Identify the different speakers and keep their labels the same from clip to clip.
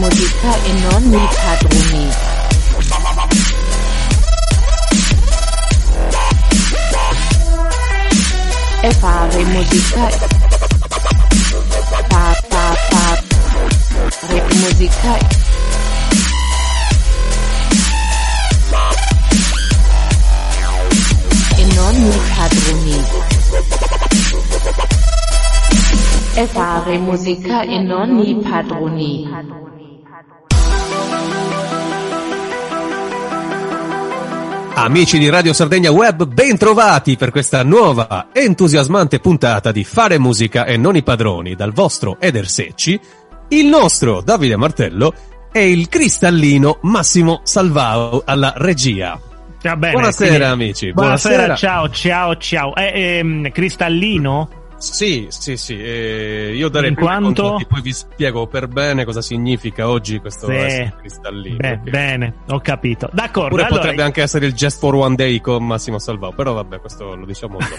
Speaker 1: musica e non i padroni. E fare musica. Pa pa pa. Re musica. E non i padroni. E fare musica e non i padroni.
Speaker 2: Amici di Radio Sardegna Web, ben trovati per questa nuova entusiasmante puntata di Fare musica e non i padroni dal vostro Eder Secci, il nostro Davide Martello e il cristallino Massimo Salvao alla regia.
Speaker 3: Va bene,
Speaker 2: Buonasera
Speaker 3: quindi-
Speaker 2: amici,
Speaker 3: Buonasera,
Speaker 2: buonasera.
Speaker 3: ciao, ciao, ciao. Eh, ehm, cristallino?
Speaker 2: Sì, sì, sì, eh, io darei
Speaker 3: In quanto?
Speaker 2: contenuti, poi vi spiego per bene cosa significa oggi questo
Speaker 3: Sì.
Speaker 2: cristallino.
Speaker 3: Beh,
Speaker 2: perché-
Speaker 3: bene, ho capito. D'accordo,
Speaker 2: Oppure
Speaker 3: allora,
Speaker 2: potrebbe anche essere il Just for One Day con Massimo Salvao, però vabbè, questo lo diciamo dopo.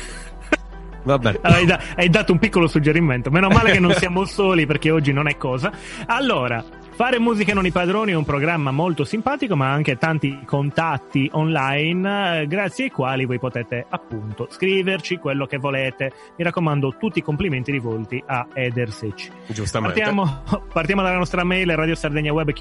Speaker 2: Va bene.
Speaker 3: hai, da- hai dato un piccolo suggerimento. Meno male che non siamo soli perché oggi non è cosa. Allora, Fare musica non i padroni è un programma molto simpatico, ma anche tanti contatti online, eh, grazie ai quali voi potete appunto scriverci quello che volete. Mi raccomando, tutti i complimenti rivolti a Eder Secci.
Speaker 2: Giustamente.
Speaker 3: Partiamo, partiamo dalla nostra mail radio sardegna web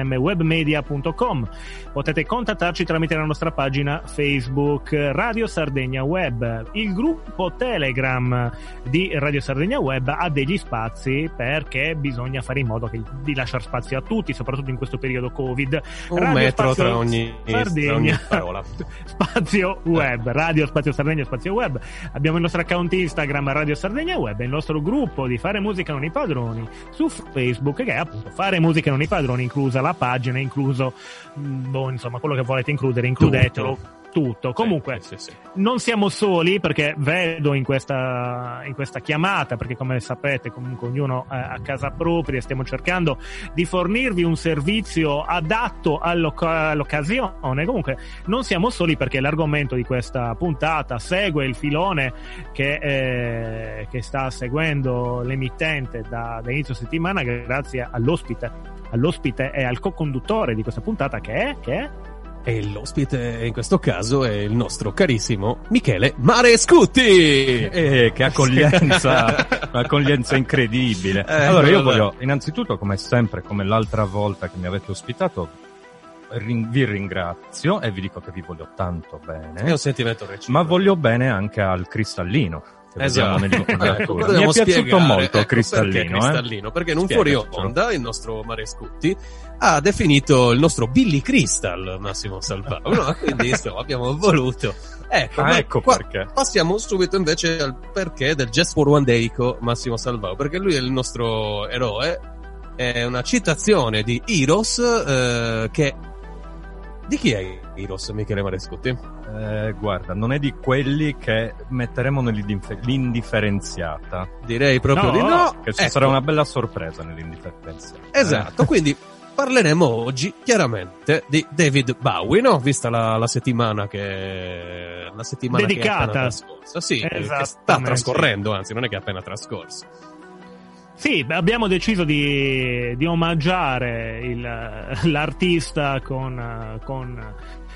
Speaker 3: webmedia.com potete contattarci tramite la nostra pagina Facebook Radio Sardegna Web il gruppo Telegram di Radio Sardegna Web ha degli spazi perché bisogna fare in modo che, di lasciare spazio a tutti soprattutto in questo periodo Covid
Speaker 2: Un
Speaker 3: Radio
Speaker 2: metro tra ogni, tra
Speaker 3: Sardegna.
Speaker 2: ogni parola.
Speaker 3: spazio web, Radio Spazio Sardegna Spazio Web. Abbiamo il nostro account Instagram Radio Sardegna Web e il nostro gruppo di Fare Musica Non i Padroni su Facebook che è appunto Fare Musica Non i Padroni, inclusa la pagina, incluso mm, boh, insomma quello che volete includere, includetelo. Tutto. Comunque,
Speaker 2: Sì, sì, sì.
Speaker 3: non siamo soli perché vedo in questa, in questa chiamata, perché come sapete comunque ognuno eh, a casa propria stiamo cercando di fornirvi un servizio adatto all'oc- all'occasione. Comunque non siamo soli perché l'argomento di questa puntata segue il filone che, eh, che sta seguendo l'emittente da, da inizio settimana grazie all'ospite, all'ospite e al co-conduttore di questa puntata che è, che è
Speaker 2: E l'ospite in questo caso è il nostro carissimo Michele Marescutti!
Speaker 4: Eh, che accoglienza, un'accoglienza incredibile.
Speaker 2: Eh,
Speaker 4: allora, io voglio, innanzitutto, come sempre, come l'altra volta che mi avete ospitato, vi ringrazio e vi dico che vi voglio tanto
Speaker 2: È
Speaker 4: bene,
Speaker 2: un sentimento reciproco.
Speaker 4: ma voglio bene anche al cristallino. Che
Speaker 2: Esatto.
Speaker 4: vediamo
Speaker 2: Ecco,
Speaker 4: mi
Speaker 2: dobbiamo
Speaker 4: è piaciuto
Speaker 2: spiegare,
Speaker 4: molto
Speaker 2: ecco,
Speaker 4: il cristallino,
Speaker 2: perché,
Speaker 4: eh.
Speaker 2: cristallino, perché in un fuori
Speaker 4: Spiegacelo.
Speaker 2: onda il nostro Marescutti ha definito il nostro Billy Crystal Massimo Salvao, no? quindi insomma abbiamo voluto. Ecco,
Speaker 4: Ah, ecco
Speaker 2: qua
Speaker 4: perché.
Speaker 2: Passiamo subito invece al perché del Just for One Day con Massimo Salvao, perché lui è il nostro eroe, è una citazione di Heroes eh, che... Di chi è Heroes, Michele Marescutti?
Speaker 4: Eh, guarda, non è di quelli che metteremo nell'indifferenziata.
Speaker 2: Direi proprio
Speaker 3: No,
Speaker 2: di no.
Speaker 4: Che ci
Speaker 2: Ecco.
Speaker 4: sarà una bella sorpresa nell'indifferenziata.
Speaker 2: Esatto, quindi parleremo oggi chiaramente di David Bowie, no? Vista la, la settimana che la settimana che è
Speaker 3: Dedicata.
Speaker 2: appena trascorsa. Sì, che sta trascorrendo, anzi, non è che è appena trascorsa.
Speaker 3: Sì, abbiamo deciso di, di omaggiare il- l'artista con, eh, con-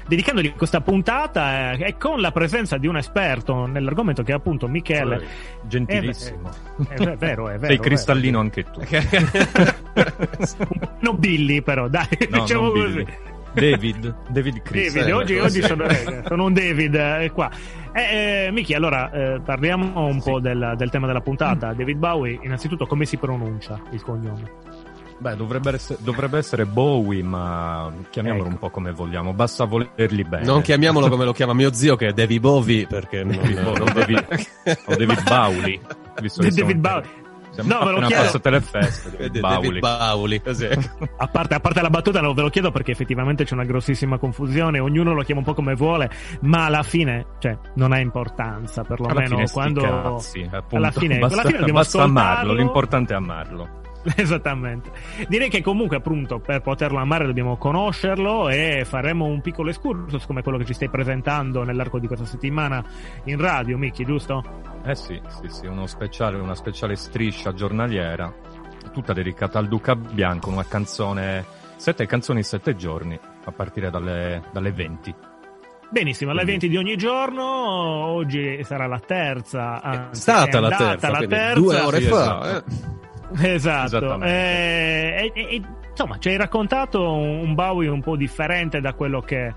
Speaker 3: dedicandogli questa puntata eh, e con la presenza di un esperto nell'argomento che è appunto Michele.
Speaker 4: Gentilissimo.
Speaker 3: È, ve- è vero, è vero.
Speaker 4: Sei
Speaker 3: è
Speaker 4: cristallino anche tu.
Speaker 3: vero. No, Billy però, dai,
Speaker 4: No,
Speaker 3: diciamo così.
Speaker 4: Billy. David, David Chris.
Speaker 3: David,
Speaker 2: Eh,
Speaker 3: oggi,
Speaker 2: ecco,
Speaker 3: oggi
Speaker 2: sì.
Speaker 3: sono, sono un David eh, qua. Eh, eh, Miki, allora eh, parliamo un po' del, del tema della puntata. David Bowie, innanzitutto, come si pronuncia il cognome?
Speaker 4: Beh, dovrebbe essere, dovrebrebbe essere Bowie, ma chiamiamolo
Speaker 3: Ecco.
Speaker 4: un po' come vogliamo, basta volerli bene.
Speaker 2: Non chiamiamolo come lo chiama mio zio, che è Davy Bowie, perché non,
Speaker 4: David Bowie, o David, o David che
Speaker 3: David Bowie.
Speaker 4: Siamo
Speaker 3: No, ve lo chiedo.
Speaker 4: passate le feste.
Speaker 2: Eh,
Speaker 4: David Bauli.
Speaker 2: Così.
Speaker 3: A parte, a parte la battuta, ve lo chiedo perché effettivamente c'è una grossissima confusione, ognuno lo chiama un po' come vuole, ma alla fine, cioè, non ha importanza,
Speaker 4: Alla
Speaker 3: perlomeno
Speaker 4: fine sti
Speaker 3: quando...
Speaker 4: cazzi, appunto.
Speaker 3: alla fine-
Speaker 4: basta,
Speaker 3: alla fine dobbiamo
Speaker 4: basta amarlo, l'importante è amarlo.
Speaker 3: Esattamente. Direi che comunque, appunto, per poterlo amare dobbiamo conoscerlo e faremo un piccolo excursus come quello che ci stai presentando nell'arco di questa settimana in radio, Miki, giusto?
Speaker 4: Eh sì, sì, sì, uno speciale, una speciale striscia giornaliera tutta dedicata al Duca Bianco, una canzone, sette canzoni in sette giorni, a partire dalle, dalle 20.
Speaker 3: Benissimo, alle 20 di ogni giorno, oggi sarà la terza.
Speaker 2: È
Speaker 3: anzi,
Speaker 2: stata
Speaker 3: è
Speaker 2: la terza,
Speaker 3: la terza.
Speaker 2: due ore
Speaker 4: sì,
Speaker 2: fa.
Speaker 4: esatto.
Speaker 2: eh.
Speaker 3: Esatto. Eh, e- e- insomma, ci hai raccontato un Bowie un po' differente da quello che,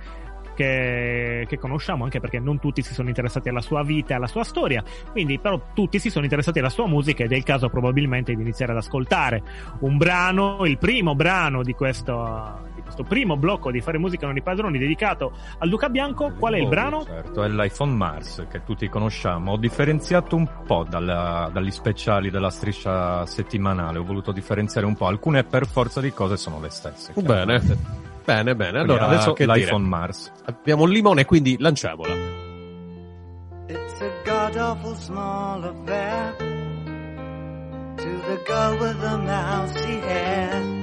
Speaker 3: che, che conosciamo, anche perché non tutti si sono interessati alla sua vita e alla sua storia. Quindi, però, tutti si sono interessati alla sua musica ed è il caso probabilmente di iniziare ad ascoltare un brano, il primo brano di questo, questo primo blocco di Fare Musica Non i Padroni dedicato al Duca Bianco. Qual è il brano?
Speaker 4: Certo, è l'iPhone Mars che tutti conosciamo. Ho differenziato un po' dalla- dagli speciali della striscia settimanale. Ho voluto differenziare un po'. Alcune per forza di cose sono le stesse.
Speaker 2: Bene, bene, bene.
Speaker 4: Quindi
Speaker 2: Allora,
Speaker 4: adesso
Speaker 2: che dire?
Speaker 4: l'iPhone Mars.
Speaker 2: Abbiamo un limone, quindi lanciamola.
Speaker 5: It's a god awful small affair to the girl with the mousy hair.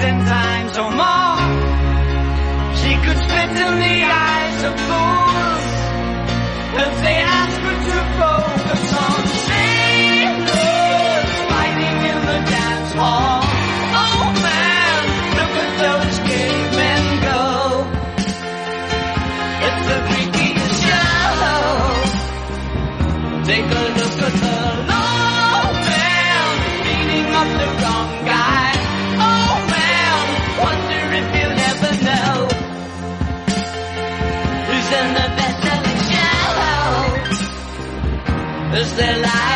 Speaker 5: ten times or more. She could spit in the eyes of fools if they desde la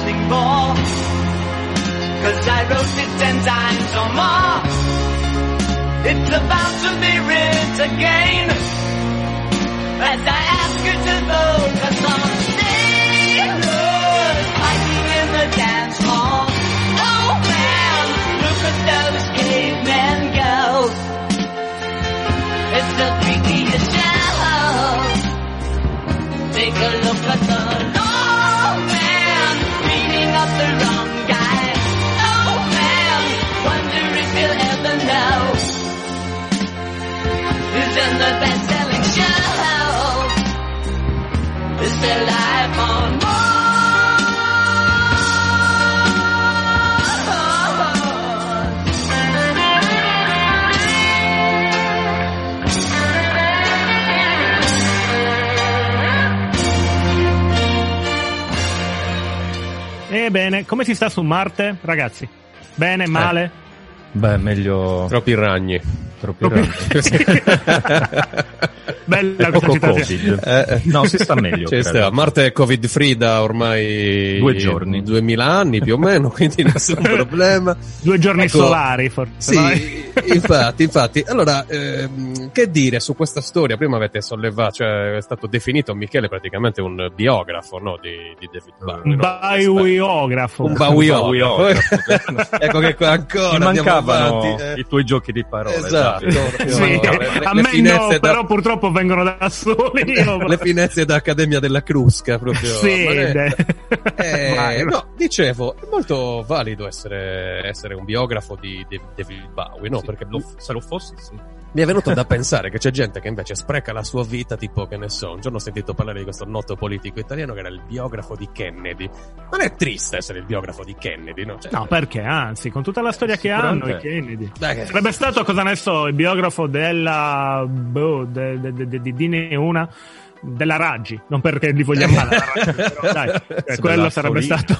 Speaker 5: for, cause I wrote it ten times or more. It's about to be writ again, as I ask you to focus
Speaker 3: Ebbene, come si sta su Marte, ragazzi? Bene, male?
Speaker 4: Beh, meglio
Speaker 2: Troppi ragni.
Speaker 4: Troppi ragni.
Speaker 3: Bella
Speaker 4: poco
Speaker 3: citazione.
Speaker 4: Covid.
Speaker 2: Eh, eh.
Speaker 4: No, si sta meglio.
Speaker 2: Cioè, sta- Marte è covid free da ormai
Speaker 4: Due giorni.
Speaker 2: 2000 anni più o meno, quindi nessun problema.
Speaker 3: Due giorni
Speaker 2: Ecco,
Speaker 3: solari, forse.
Speaker 2: Sì, infatti, infatti. Allora, ehm, che dire su questa storia? Prima avete sollevato, cioè è stato definito Michele praticamente un biografo, no? Di, di David Bowie.
Speaker 3: Un
Speaker 2: no?
Speaker 3: bauiografo.
Speaker 2: Un bauiografo.
Speaker 4: bauiografo.
Speaker 2: ecco che qua ancora andiamo
Speaker 4: mancavano
Speaker 2: avanti, eh.
Speaker 4: i tuoi giochi di parole.
Speaker 2: Esatto. Proprio,
Speaker 3: Sì,
Speaker 2: no, le-
Speaker 3: a me
Speaker 2: finezze
Speaker 3: no,
Speaker 2: da-
Speaker 3: però purtroppo vengono da soli. io-
Speaker 2: Le finestre da Accademia della Crusca, proprio.
Speaker 3: Sì,
Speaker 2: è- Eh, no, dicevo, è molto valido essere, essere un biografo di di David Bowie, no?
Speaker 4: Sì,
Speaker 2: Perché
Speaker 4: lo- se lo fossi, sì.
Speaker 2: Mi è venuto da pensare che c'è gente che invece spreca la sua vita, tipo, che ne so, un giorno ho sentito parlare di questo noto politico italiano che era il biografo di Kennedy. Non è triste essere il biografo di Kennedy, no? Cioè,
Speaker 3: No, perché anzi, con tutta la storia che hanno i. Kennedy.
Speaker 2: dai, che-
Speaker 3: Sarebbe stato, cosa ne so, il biografo della. boh, de, de, de, de- di Dine una. Della Raggi, non perché li vogliamo male, la Raggi, però dai,
Speaker 4: Sì,
Speaker 3: quello sarebbe stato.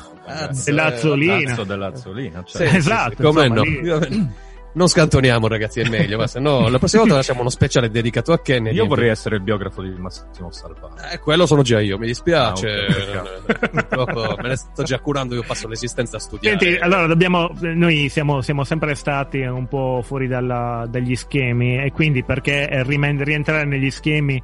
Speaker 3: Dell'Azzolina.
Speaker 4: Dell'Azzolina,
Speaker 2: Sì,
Speaker 4: cioè.
Speaker 2: sì,
Speaker 3: Esatto,
Speaker 2: sì, come
Speaker 3: insomma,
Speaker 2: no? Non scantoniamo, ragazzi, è meglio. Ma se no, la prossima volta facciamo uno speciale dedicato a Kennedy.
Speaker 4: Io vorrei essere il biografo di Massimo Salvati.
Speaker 2: Eh, quello sono già io, mi dispiace.
Speaker 4: Ah, ok,
Speaker 2: Non- Purtroppo me ne sto già curando, io passo l'esistenza a studiare.
Speaker 3: Senti, allora dobbiamo. Noi siamo, siamo sempre stati un po' fuori dalla- dagli schemi e quindi perché eh, rimen- rientrare negli schemi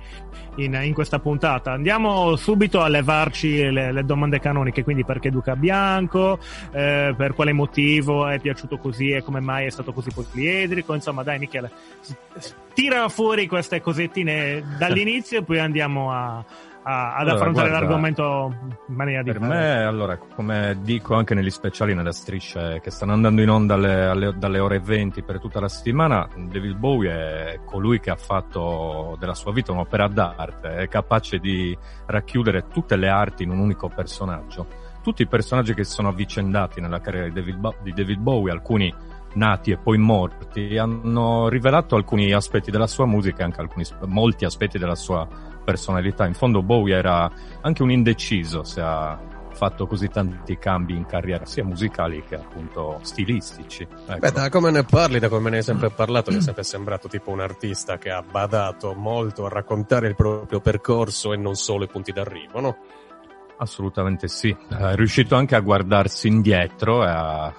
Speaker 3: in, in questa puntata? Andiamo subito a levarci le, le domande canoniche, quindi perché Duca Bianco, eh, per quale motivo è piaciuto così e come mai è stato così poliedrico, insomma dai Michele, tira fuori queste cosettine dall'inizio e poi andiamo a, a- ad
Speaker 4: Allora,
Speaker 3: affrontare
Speaker 4: guarda,
Speaker 3: l'argomento in maniera
Speaker 4: Per
Speaker 3: differente.
Speaker 4: me, allora, come dico anche negli speciali, nelle strisce che stanno andando in onda alle- alle- dalle ore 20 per tutta la settimana, David Bowie è colui che ha fatto della sua vita un'opera d'arte, è capace di racchiudere tutte le arti in un unico personaggio. Tutti i personaggi che si sono avvicendati nella carriera di David, Bo- di David Bowie, alcuni nati e poi morti, hanno rivelato alcuni aspetti della sua musica e anche alcuni, molti aspetti della sua personalità. In fondo Bowie era anche un indeciso se ha fatto così tanti cambi in carriera, sia musicali che appunto stilistici. Ecco.
Speaker 2: Beh, da come ne parli, da come ne hai sempre parlato, mi è sempre sembrato tipo un artista che ha badato molto a raccontare il proprio percorso e non solo i punti d'arrivo, no?
Speaker 4: Assolutamente sì. È riuscito anche a guardarsi indietro e a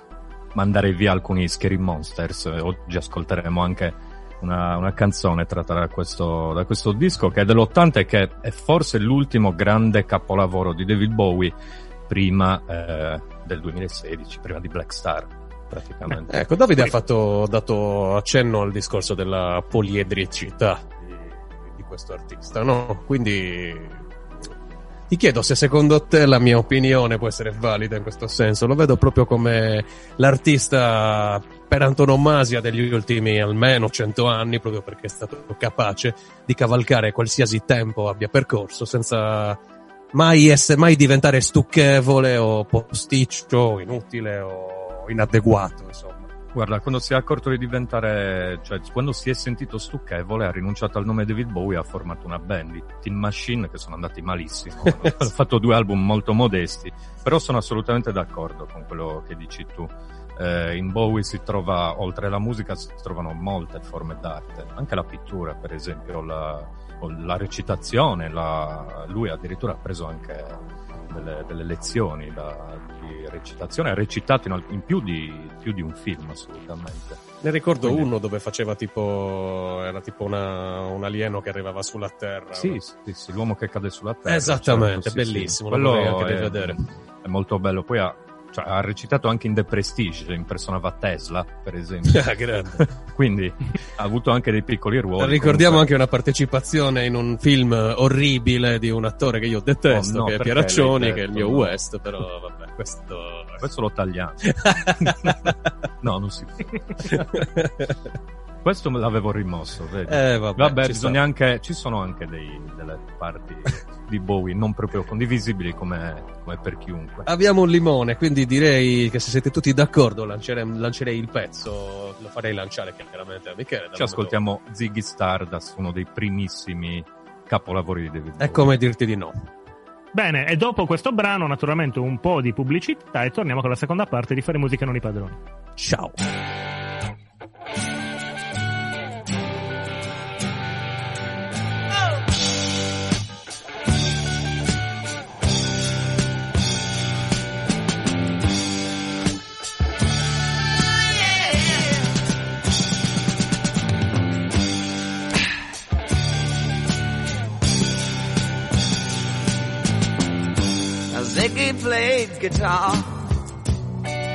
Speaker 4: mandare via alcuni Scary Monsters. Oggi ascolteremo anche una, una canzone tratta da questo, da questo disco che è dell'80 e che è forse l'ultimo grande capolavoro di David Bowie prima eh, del 2016, prima di Black Star praticamente.
Speaker 2: Ecco, Davide ha fatto, dato accenno al discorso della poliedricità di, di questo artista, no? Quindi ti chiedo se secondo te la mia opinione può essere valida in questo senso. Lo vedo proprio come l'artista per antonomasia degli ultimi almeno cento anni, proprio perché è stato capace di cavalcare qualsiasi tempo abbia percorso senza mai, essere, mai diventare stucchevole o posticcio, inutile o inadeguato, insomma.
Speaker 4: Guarda, quando si è accorto di diventare, cioè quando si è sentito stucchevole, ha rinunciato al nome David Bowie e ha formato una band, i Team Machine, che sono andati malissimo. ha fatto due album molto modesti, però sono assolutamente d'accordo con quello che dici tu. Eh, in Bowie si trova, oltre alla musica, si trovano molte forme d'arte, anche la pittura, per esempio, la, la recitazione, la- lui addirittura ha preso anche delle, delle lezioni da- di recitazione, ha recitato in, in più, di, più di un film assolutamente.
Speaker 2: Ne ricordo
Speaker 4: Quindi-
Speaker 2: uno dove faceva tipo, era tipo una, un alieno che arrivava sulla Terra.
Speaker 4: Sì,
Speaker 2: no?
Speaker 4: sì, sì, l'uomo che cade sulla terra.
Speaker 2: Esattamente,
Speaker 4: certo,
Speaker 2: bellissimo,
Speaker 4: sì.
Speaker 2: lo
Speaker 4: Quello
Speaker 2: vorrei anche
Speaker 4: è,
Speaker 2: rivedere.
Speaker 4: è molto bello. Poi ha, cioè, ha recitato anche in The Prestige, impersonava Tesla, per esempio.
Speaker 2: Ah.
Speaker 4: Quindi ha avuto anche dei piccoli ruoli.
Speaker 2: Ricordiamo
Speaker 4: comunque.
Speaker 2: anche una partecipazione in un film orribile di un attore che io detesto,
Speaker 4: Oh, no,
Speaker 2: che è Pieraccioni,
Speaker 4: l'hai
Speaker 2: che è il
Speaker 4: detto,
Speaker 2: mio
Speaker 4: no?
Speaker 2: West, però vabbè, questo...
Speaker 4: Questo lo tagliamo. no, non si Questo me l'avevo rimosso, vedi.
Speaker 2: eh, vabbè,
Speaker 4: Vabbè,
Speaker 2: ci
Speaker 4: bisogna anche. Ci sono anche dei- delle parti di Bowie non proprio condivisibili come, come per chiunque.
Speaker 2: Abbiamo un limone, quindi direi che se siete tutti d'accordo lancerei, lancerei il pezzo, lo farei lanciare chiaramente a Michele.
Speaker 4: Ci ascoltiamo Ziggy Stardust, uno dei primissimi capolavori di David
Speaker 2: momento-
Speaker 4: Bowie.
Speaker 2: È come dirti di no.
Speaker 3: Bene, e dopo questo brano, naturalmente, un po' di pubblicità e torniamo con la seconda parte di Fare musica non i padroni.
Speaker 2: Ciao.
Speaker 5: Now played guitar,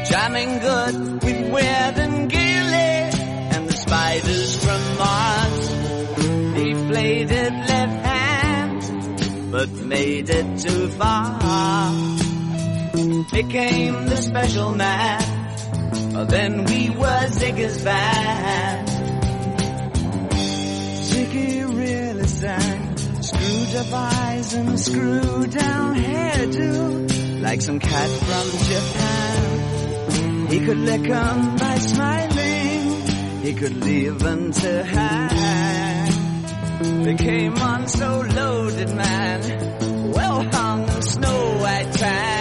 Speaker 5: jamming good with Weird and Gilly and the spiders from Mars. He played it left hand, but made it too far. Became the special man, then we were Ziggy's band. Ziggy eyes and screw down hairdo, like some cat from Japan. He could lick 'em by smiling, he could leave 'em to hang. They came on so loaded, man. Well hung in snow white tan.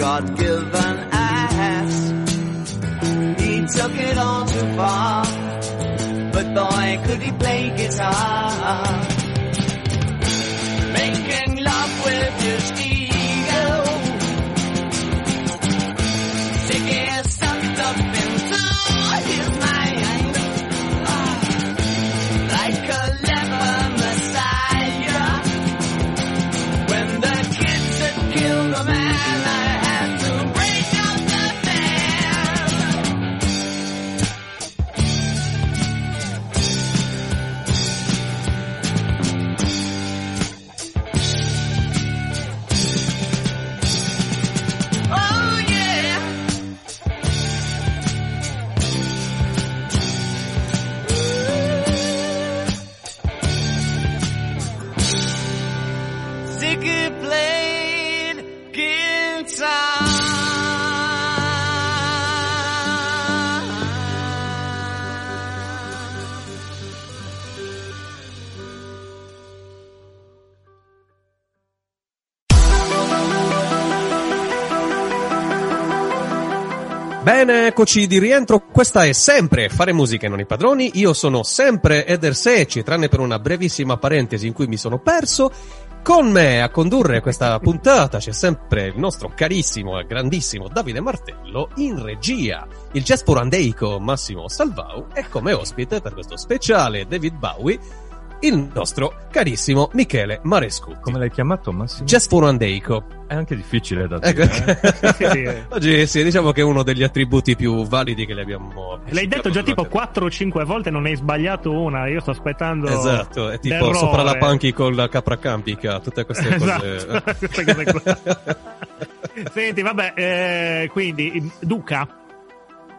Speaker 5: With God-given ass. He took it all too far, but boy could he play guitar.
Speaker 2: Eccoci di rientro. Questa è sempre Fare musica e non i padroni. Io sono sempre Eder Secci, tranne per una brevissima parentesi in cui mi sono perso. Con me a condurre questa puntata c'è sempre il nostro carissimo e grandissimo Davide Martello in regia, il jazz porandeico Massimo Salvau e come ospite per questo speciale David Bowie il nostro carissimo Michele Marescuti.
Speaker 4: Come l'hai chiamato Massimo?
Speaker 2: Jazz porandeico.
Speaker 4: È anche difficile da
Speaker 2: Ecco.
Speaker 4: dire. eh.
Speaker 3: Sì, sì.
Speaker 2: Oggi sì, diciamo che è uno degli attributi più validi che le abbiamo
Speaker 3: L'hai detto già tipo
Speaker 2: durante-
Speaker 3: 4 o 5 volte, non hai sbagliato una. Io sto aspettando.
Speaker 2: Esatto, è tipo
Speaker 3: l'errore.
Speaker 2: sopra la panchi con la capra campica, tutte queste cose.
Speaker 3: Esatto, queste cose qua. Senti, vabbè, eh, quindi Duca.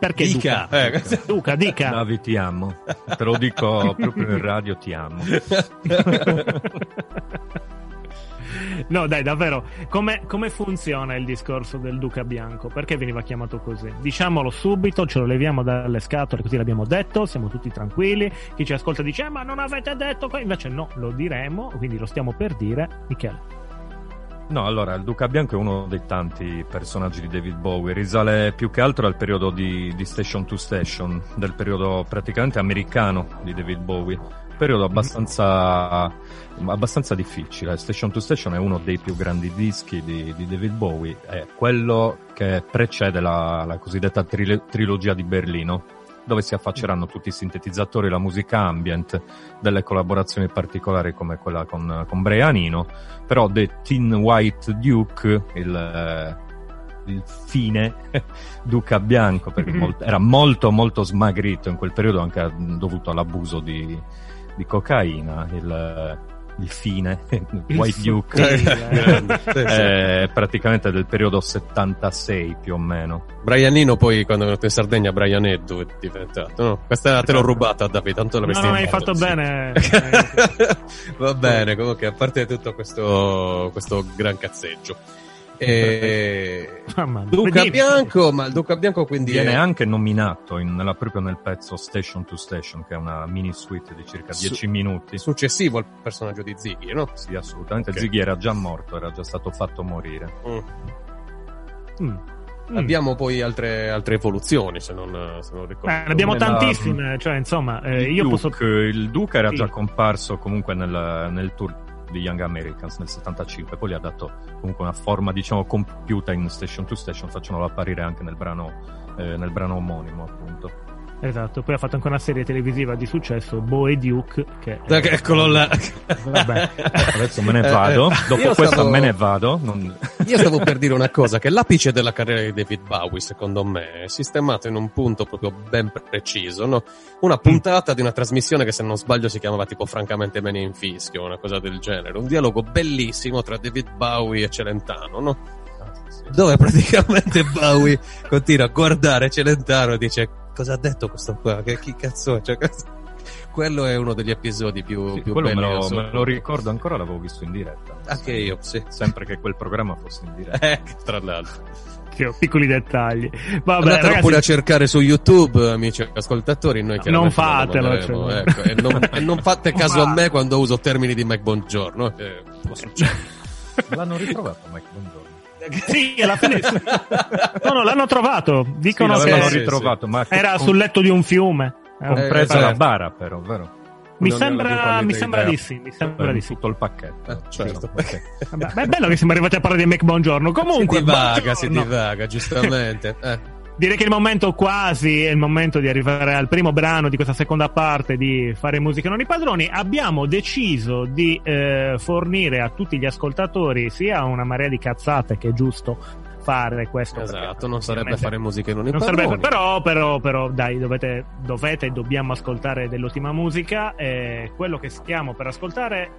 Speaker 3: Perché
Speaker 2: Dica,
Speaker 3: Duca?
Speaker 2: eh.
Speaker 3: Duca, dica.
Speaker 4: Davi, ti amo. Te lo dico proprio in radio, ti amo.
Speaker 3: No, dai, davvero, come, come funziona il discorso del Duca Bianco? Perché veniva chiamato così? Diciamolo subito, ce lo leviamo dalle scatole, così l'abbiamo detto, siamo tutti tranquilli. Chi ci ascolta dice, "Eh, ma non avete detto que-". Invece no, lo diremo, quindi lo stiamo per dire. Michele.
Speaker 4: No, allora, il Duca Bianco è uno dei tanti personaggi di David Bowie, risale più che altro al periodo di, di Station to Station, del periodo praticamente americano di David Bowie, periodo abbastanza, abbastanza difficile. Station to Station è uno dei più grandi dischi di, di David Bowie, è quello che precede la, la cosiddetta trile- trilogia di Berlino, dove si affacceranno tutti i sintetizzatori, la musica ambient, delle collaborazioni particolari come quella con, con Brian Eno, però The Tin White Duke, il, eh, il fine Duca Bianco, perché mol- era molto molto smagrito in quel periodo anche dovuto all'abuso di, di cocaina, il, il fine White Duke.
Speaker 3: Sì,
Speaker 2: Grande, sì.
Speaker 4: È praticamente del periodo 76 più o meno.
Speaker 2: Brianino poi quando è venuto in Sardegna Brian Eddu è diventato, no? Questa te l'ho rubata Davide, tanto
Speaker 3: No,
Speaker 2: l'avresti
Speaker 3: non hai
Speaker 2: imparato,
Speaker 3: fatto
Speaker 2: sì.
Speaker 3: bene.
Speaker 2: Va bene, comunque a parte tutto questo, questo gran cazzeggio. E...
Speaker 3: Mia.
Speaker 2: Duca
Speaker 3: Dimmi.
Speaker 2: Bianco, ma il Duca Bianco quindi
Speaker 4: Viene
Speaker 2: è...
Speaker 4: anche nominato in- nella- proprio nel pezzo Station to Station, che è una mini suite di circa
Speaker 2: Su-
Speaker 4: 10 minuti.
Speaker 2: successivo al personaggio di Ziggy, no?
Speaker 4: Sì, assolutamente.
Speaker 2: Ok.
Speaker 4: Ziggy era già morto, era già stato fatto morire.
Speaker 2: Mm.
Speaker 3: Mm. Mm.
Speaker 2: Abbiamo poi altre, altre evoluzioni, se non, se non ricordo.
Speaker 3: Eh, ne abbiamo
Speaker 4: Nella-
Speaker 3: tantissime, cioè insomma, eh,
Speaker 4: il,
Speaker 3: io
Speaker 4: Duke,
Speaker 3: posso...
Speaker 4: il Duke era
Speaker 3: Sì.
Speaker 4: già comparso comunque nel, nel tour di Young Americans nel 75, poi gli ha dato comunque una forma diciamo compiuta in Station to Station, facendolo apparire anche nel brano, eh, nel brano omonimo appunto.
Speaker 3: Esatto, poi ha fatto anche una serie televisiva di successo, Bo e Duke, che...
Speaker 2: Dai, che Eccolo là.
Speaker 3: Vabbè.
Speaker 4: Adesso me ne
Speaker 2: Eh,
Speaker 4: vado,
Speaker 2: eh,
Speaker 4: dopo
Speaker 2: io
Speaker 4: questa
Speaker 2: stavo-
Speaker 4: me ne vado. non-
Speaker 2: Io stavo per dire una cosa, che l'apice della carriera di David Bowie, secondo me, è sistemato in un punto proprio ben preciso, no? Una puntata di una trasmissione che se non sbaglio si chiamava tipo Francamente me ne infischio, una cosa del genere. Un dialogo bellissimo tra David Bowie e Celentano, no? Dove praticamente Bowie continua a guardare Celentano e dice cosa ha detto questo qua? Che chi cazzo è? Cioè, cazzo- Quello è uno degli episodi più,
Speaker 4: Sì,
Speaker 2: più
Speaker 4: quello me
Speaker 2: belli.
Speaker 4: lo, me lo ricordo ancora, l'avevo visto in diretta.
Speaker 2: Anche io, sì.
Speaker 4: Sempre che quel programma fosse in diretta.
Speaker 2: Eh, tra l'altro.
Speaker 3: Che ho piccoli dettagli. Vabbè,
Speaker 2: Andatelo
Speaker 3: ragazzi,
Speaker 2: pure a cercare su YouTube, amici ascoltatori. Noi
Speaker 3: Non fatelo, cioè.
Speaker 2: ecco, e, non, e non fate caso a me quando uso termini di Mike Buongiorno. eh, può succedere.
Speaker 4: L'hanno ritrovato Mike Buongiorno.
Speaker 3: Sì, alla fine sì. No, no, l'hanno trovato. Dicono
Speaker 4: sì,
Speaker 3: che
Speaker 2: sì,
Speaker 4: ritrovato, ma
Speaker 3: era
Speaker 4: com-
Speaker 3: sul letto di un fiume. Eh,
Speaker 4: compresa
Speaker 2: Eh,
Speaker 4: la bara però, vero?
Speaker 3: Mi
Speaker 2: Non
Speaker 3: sembra, mi sembra di sì, mi sembra
Speaker 4: Per
Speaker 3: di sì.
Speaker 4: tutto il pacchetto.
Speaker 2: Eh, certo.
Speaker 4: Ok.
Speaker 3: Vabbè, ma è bello che siamo arrivati a parlare di Mac Buongiorno. Comunque,
Speaker 2: si divaga, si
Speaker 3: buongiorno.
Speaker 2: divaga, giustamente. Eh.
Speaker 3: Direi che è il momento quasi, è il momento di arrivare al primo brano di questa seconda parte di Fare musica non i padroni. Abbiamo deciso di eh, fornire a tutti gli ascoltatori sia una marea di cazzate che è giusto fare questo.
Speaker 2: Esatto, non sarebbe fare musica in un
Speaker 3: non sarebbe,
Speaker 2: padroni.
Speaker 3: però, però, però, dai, dovete, dovete e dobbiamo ascoltare dell'ottima musica. E quello che stiamo per ascoltare,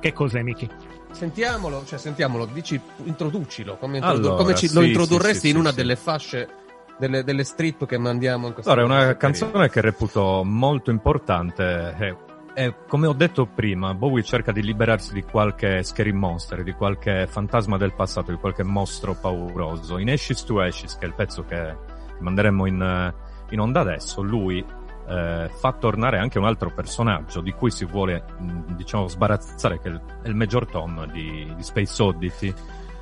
Speaker 3: che cos'è, Miki?
Speaker 2: Sentiamolo, cioè sentiamolo, dici, introducilo, come, introdu-
Speaker 4: Allora,
Speaker 2: come ci-
Speaker 4: sì,
Speaker 2: lo
Speaker 4: sì,
Speaker 2: introdurresti
Speaker 4: sì,
Speaker 2: in
Speaker 4: sì,
Speaker 2: una
Speaker 4: sì.
Speaker 2: delle fasce, delle, delle strip che mandiamo in questa
Speaker 4: Allora, è una canzone che reputo molto importante. E, e come ho detto prima, Bowie cerca di liberarsi di qualche scary monster, di qualche fantasma del passato, di qualche mostro pauroso. In Ashes to Ashes, che è il pezzo che manderemo in, in onda adesso, lui eh, fa tornare anche un altro personaggio di cui si vuole, mh, diciamo, sbarazzare, che è il, è il Major Tom di, di Space Oddity.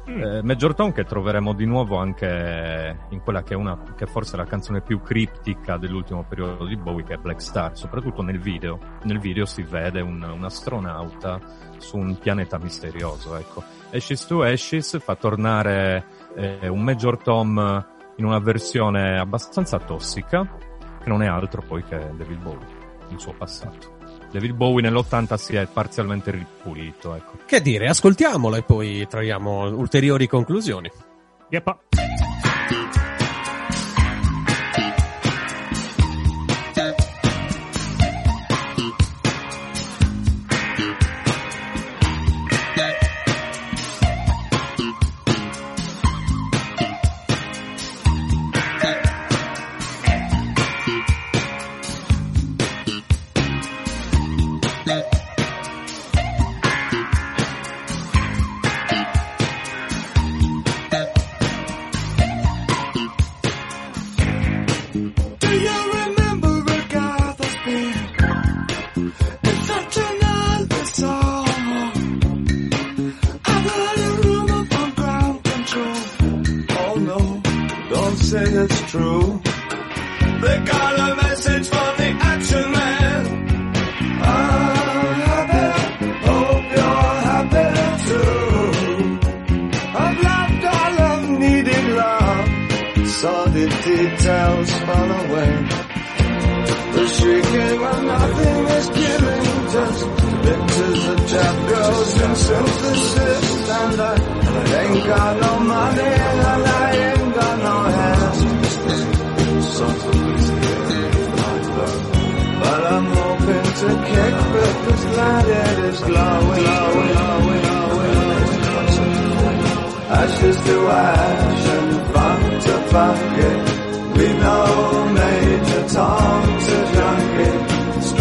Speaker 4: Eh, Major Tom che troveremo di nuovo anche in quella che è una che forse è la canzone più criptica dell'ultimo periodo di Bowie che è Black Star, soprattutto nel video. Nel video si vede un, un astronauta su un pianeta misterioso, ecco. Ashes to Ashes fa tornare eh, un Major Tom in una versione abbastanza tossica, che non è altro poi che David Bowie, il suo passato. David Bowie nell'80 si è parzialmente ripulito, ecco.
Speaker 2: Che dire, ascoltiamolo e poi traiamo ulteriori conclusioni.
Speaker 3: Yeppa.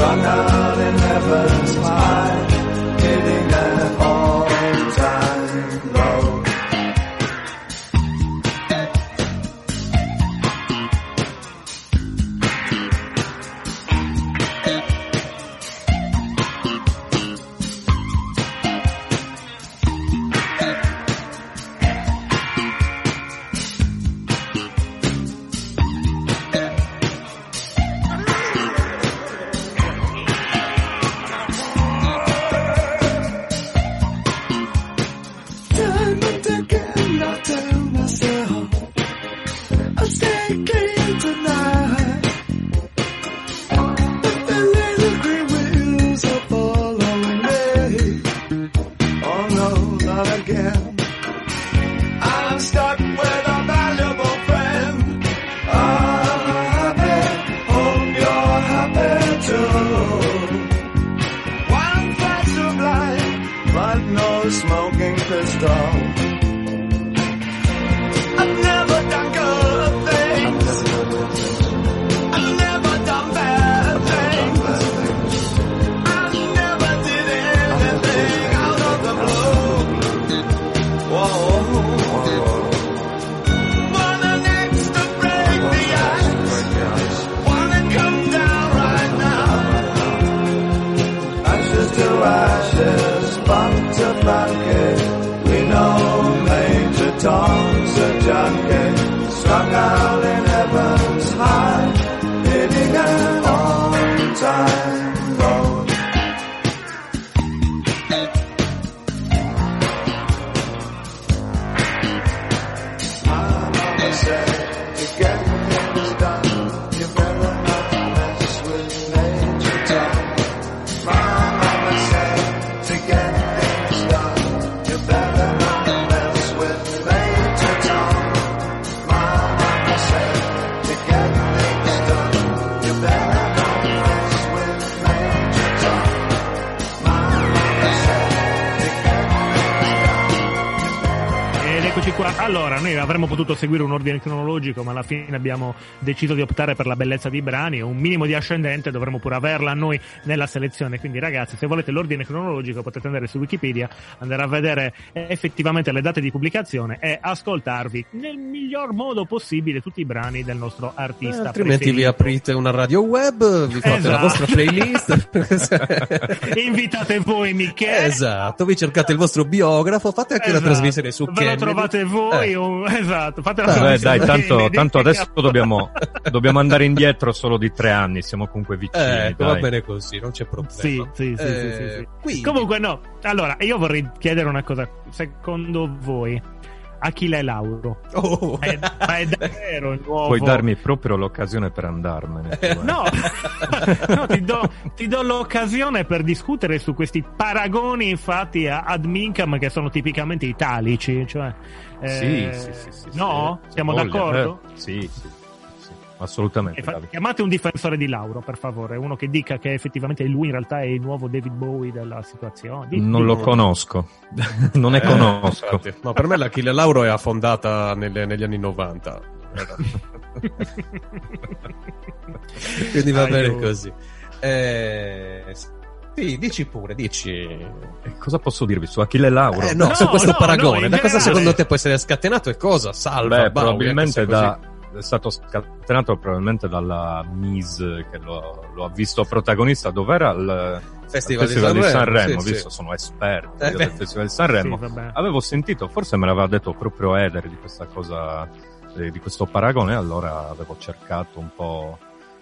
Speaker 5: Strung out in heaven's high,
Speaker 3: seguire un ordine cronologico, ma alla fine abbiamo deciso di optare per la bellezza dei brani. Un minimo di ascendente dovremmo pure averla noi nella selezione. Quindi, ragazzi, se volete l'ordine cronologico, potete andare su Wikipedia, andare a vedere effettivamente le date di pubblicazione e ascoltarvi nel miglior modo possibile tutti i brani del nostro artista.
Speaker 2: Eh, altrimenti vi
Speaker 3: preferito.
Speaker 2: aprite una radio web, vi fate la
Speaker 3: Esatto.
Speaker 2: vostra playlist.
Speaker 3: Invitate voi, Michele.
Speaker 2: esatto, vi cercate il vostro biografo, fate anche
Speaker 3: Esatto.
Speaker 2: trasmissione su
Speaker 3: Ve lo
Speaker 2: Kennedy.
Speaker 3: trovate voi,
Speaker 2: Eh.
Speaker 3: esatto. Fate la
Speaker 2: Beh,
Speaker 3: trasmissione
Speaker 4: dai, tanto, tanto adesso dobbiamo, dobbiamo andare indietro solo di tre anni, siamo comunque vicini.
Speaker 2: Ecco, va bene così, non c'è problema.
Speaker 3: Sì, sì, sì,
Speaker 2: Eh,
Speaker 3: sì, sì, sì.
Speaker 2: quindi-
Speaker 3: Comunque no, allora io vorrei chiedere una cosa, secondo voi Achille Lauro
Speaker 2: Oh.
Speaker 3: è, ma è davvero il nuovo
Speaker 4: Puoi darmi proprio l'occasione per andarmene.
Speaker 3: No, no ti, do, ti do l'occasione per discutere su questi paragoni fatti a, ad Minkham che sono tipicamente italici, cioè eh,
Speaker 4: Sì, sì, sì, sì, sì.
Speaker 3: No? Siamo
Speaker 4: voglia.
Speaker 3: d'accordo?
Speaker 4: Eh, sì, sì, assolutamente.
Speaker 3: Fa- chiamate un difensore di Lauro, per favore, uno che dica che effettivamente lui in realtà è il nuovo David Bowie della situazione. Di-
Speaker 4: Non
Speaker 3: di-
Speaker 4: lo conosco, non ne
Speaker 2: Eh,
Speaker 4: conosco.
Speaker 2: No, per me l'Achille Lauro è affondata nelle- negli anni 90. Quindi va bene
Speaker 3: Aiuto.
Speaker 2: così. Eh, sì, dici pure, dici.
Speaker 4: E cosa posso dirvi su Achille Lauro?
Speaker 2: Eh, no,
Speaker 3: No,
Speaker 2: su questo
Speaker 3: no,
Speaker 2: paragone, da cosa
Speaker 3: generale.
Speaker 2: secondo te può essere scatenato e cosa? Salva,
Speaker 4: Beh,
Speaker 2: Bowie,
Speaker 4: probabilmente da, è stato scatenato probabilmente dalla Mise che lo, lo ha visto protagonista. Dov'era il.
Speaker 2: Festival,
Speaker 4: Festival di Sanremo?
Speaker 2: sì,
Speaker 4: visto,
Speaker 2: sì.
Speaker 4: sono esperto
Speaker 2: Eh,
Speaker 4: del Festival di Sanremo.
Speaker 3: Sì.
Speaker 4: Avevo sentito, forse me l'aveva detto proprio Eder di questa cosa, eh, di questo paragone, allora avevo cercato un po'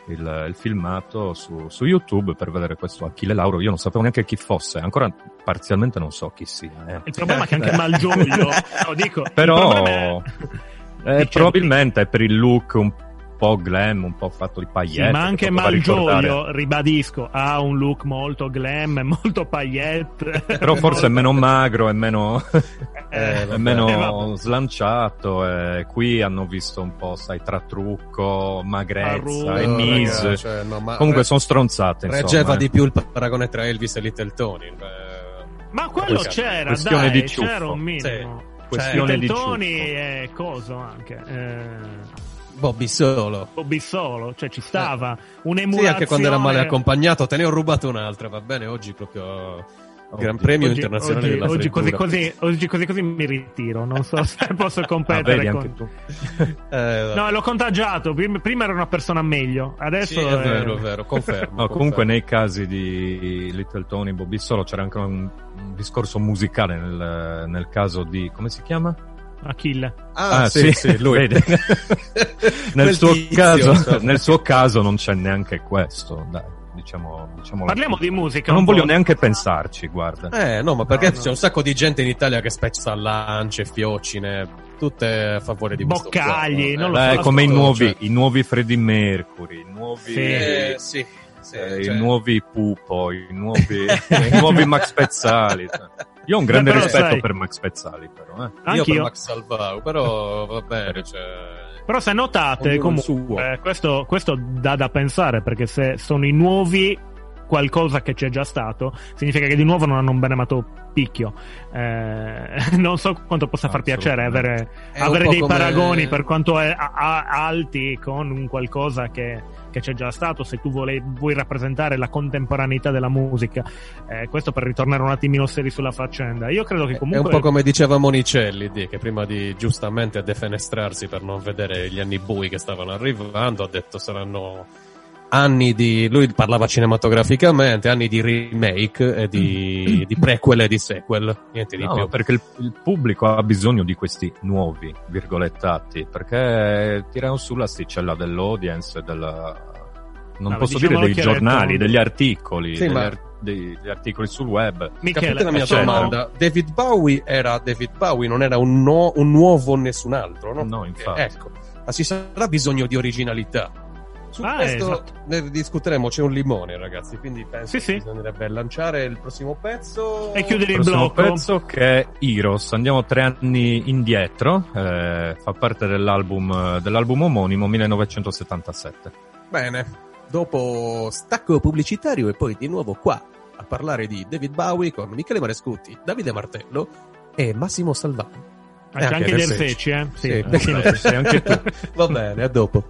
Speaker 4: il, il filmato su, su YouTube per vedere questo Achille Lauro. Io non sapevo neanche chi fosse, ancora parzialmente non so chi sia. eh.
Speaker 3: Il problema è che anche Malgioglio, no, dico,
Speaker 4: Però
Speaker 3: è-
Speaker 4: eh, probabilmente è per il look un po' glam, un po' fatto di
Speaker 3: Sì,
Speaker 4: pagliette.
Speaker 3: ma anche Malgioglio, ribadisco, ha un look molto glam, molto paillette.
Speaker 4: Però forse è meno magro, è meno,
Speaker 3: Eh,
Speaker 4: è meno
Speaker 3: Eh,
Speaker 4: slanciato. E qui hanno visto un po', sai, tra trucco, magrezza e mise.
Speaker 2: cioè, no, ma
Speaker 4: Comunque
Speaker 2: re-
Speaker 4: sono stronzate.
Speaker 2: reggeva
Speaker 4: eh.
Speaker 2: di più il paragone tra Elvis e Little Tony. eh.
Speaker 3: Ma quello c'era, dai,
Speaker 4: di ciuffo.
Speaker 3: c'era un minimo.
Speaker 4: Questione di
Speaker 3: Tony e coso anche. Eh,
Speaker 2: Bobby solo.
Speaker 3: Bobby Solo, cioè ci stava
Speaker 2: Sì,
Speaker 3: un'emulazione.
Speaker 2: anche quando era male accompagnato, te ne ho rubato un'altra, va bene? Oggi proprio Gran
Speaker 4: Oddio.
Speaker 2: Premio
Speaker 3: Oggi,
Speaker 2: internazionale
Speaker 3: oggi,
Speaker 2: della
Speaker 3: oggi così, così, oggi così così mi ritiro, non so se posso
Speaker 4: Ah,
Speaker 3: competere
Speaker 4: vedi
Speaker 3: con...
Speaker 4: tu.
Speaker 2: Eh,
Speaker 3: No, l'ho contagiato, prima, prima era una persona meglio, adesso...
Speaker 2: sì, è
Speaker 3: è-
Speaker 2: vero, è vero, confermo.
Speaker 4: No, comunque
Speaker 2: confermo.
Speaker 4: nei casi di Little Tony Bobby Solo c'era anche un, discorso musicale nel, nel caso di come si chiama?
Speaker 3: Achille.
Speaker 2: Ah, sì, sì, lui.
Speaker 4: Vedi? nel, suo
Speaker 2: tizio,
Speaker 4: caso, nel suo caso non c'è neanche questo, dai, diciamo, diciamo
Speaker 3: Parliamo di musica.
Speaker 4: Non voglio
Speaker 3: po'.
Speaker 4: neanche pensarci, guarda.
Speaker 2: Eh, no, ma perché
Speaker 3: No, no.
Speaker 2: c'è un sacco di gente in Italia che spezza lance, fiocine, tutte a favore di questo
Speaker 3: Boccagli, non lo
Speaker 4: Beh,
Speaker 3: so,
Speaker 4: come i nuovi,
Speaker 2: cioè.
Speaker 4: i nuovi Freddie Mercury, i nuovi,
Speaker 3: Sì.
Speaker 2: Eh, sì, sì,
Speaker 4: eh,
Speaker 2: cioè-
Speaker 4: i nuovi Pupo, i nuovi, i nuovi Max Pezzali. Io ho un grande rispetto
Speaker 3: sai-
Speaker 4: per Max Pezzali, però. Eh.
Speaker 2: Io per
Speaker 3: Anch'io.
Speaker 2: Max Salvau, però va bene, cioè...
Speaker 3: Però se notate,
Speaker 2: Ognuno
Speaker 3: comunque, eh, questo, questo dà da pensare, perché se sono i nuovi qualcosa che c'è già stato, significa che di nuovo non hanno un benemato picchio. Eh, non so quanto possa far piacere avere, avere dei come... paragoni per quanto è a, a, alti con un qualcosa che, che, c'è già stato, se tu vuoi, vuoi rappresentare la contemporaneità della musica. Eh, questo per ritornare un attimino seri sulla faccenda. Io credo che comunque...
Speaker 2: È un po' come diceva Monicelli, che prima di giustamente defenestrarsi per non vedere gli anni bui che stavano arrivando, ha detto saranno anni di. Lui parlava cinematograficamente, anni di remake e di, di prequel e di sequel. Niente di
Speaker 4: no,
Speaker 2: più.
Speaker 4: Perché il, il, pubblico ha bisogno di questi nuovi virgolettati. Perché tirano sull'asticella dell'audience, della. Non no, posso dire dei giornali, degli articoli.
Speaker 2: Sì,
Speaker 4: degli,
Speaker 2: ma...
Speaker 4: ar- dei, degli articoli sul web.
Speaker 2: Michele, Capite la mia cioè, domanda? David Bowie era David Bowie, non era un, no, un nuovo nessun altro, no?
Speaker 4: No, infatti.
Speaker 2: Ecco, ma ci sarà bisogno di originalità su ah, questo esatto. ne discuteremo, c'è un limone ragazzi, quindi penso sì, che sì. bisognerebbe lanciare il prossimo pezzo.
Speaker 3: E chiudere il, il
Speaker 4: blocco. pezzo che è Heroes, andiamo tre anni indietro, eh, fa parte dell'album, dell'album omonimo 1977.
Speaker 2: Bene, dopo stacco pubblicitario e poi di nuovo qua a parlare di David Bowie con Michele Marescutti, Davide Martello e Massimo Salvano.
Speaker 3: Anche, anche, anche gli Ersecci, eh?
Speaker 2: Sì, sì. anche tu. Va bene, a dopo.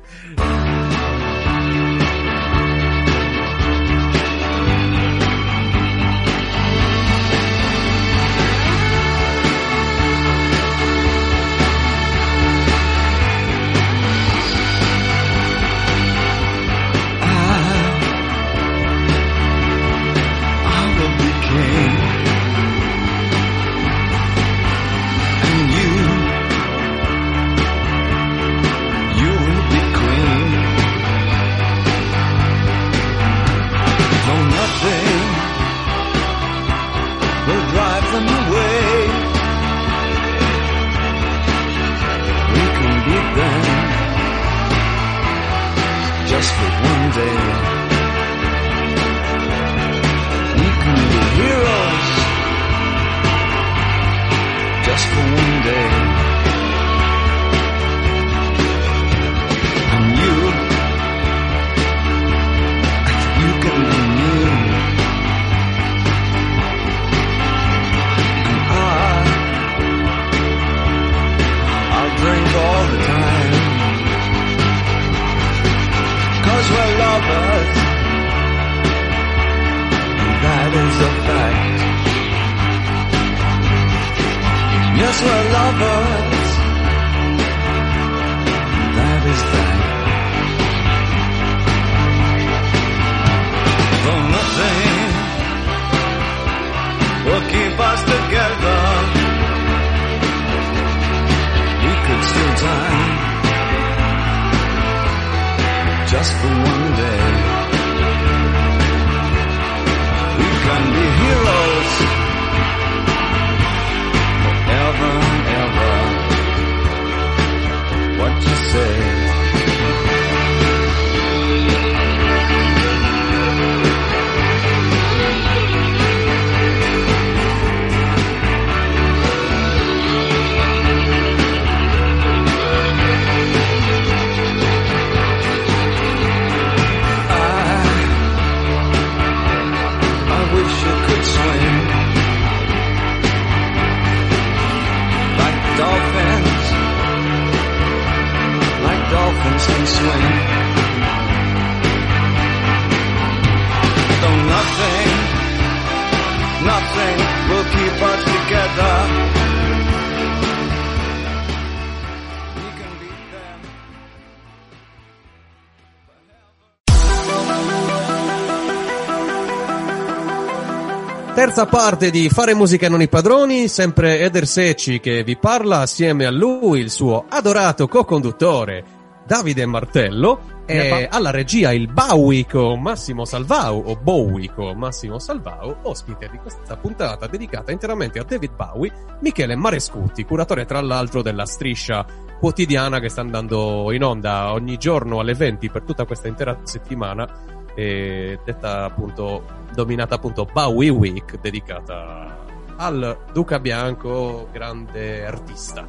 Speaker 2: Terza parte di Fare musica non i padroni, sempre Eder Secci che vi parla assieme a lui, il suo adorato co-conduttore Davide Martello e alla regia il Bauico Massimo Salvau o Bowico Massimo Salvau, ospite di questa puntata dedicata interamente a David Bowie, Michele Marescutti, curatore tra l'altro della striscia quotidiana che sta andando in onda ogni giorno alle 20 per tutta questa intera settimana e detta appunto dominata appunto Bowie Week dedicata al Duca Bianco grande artista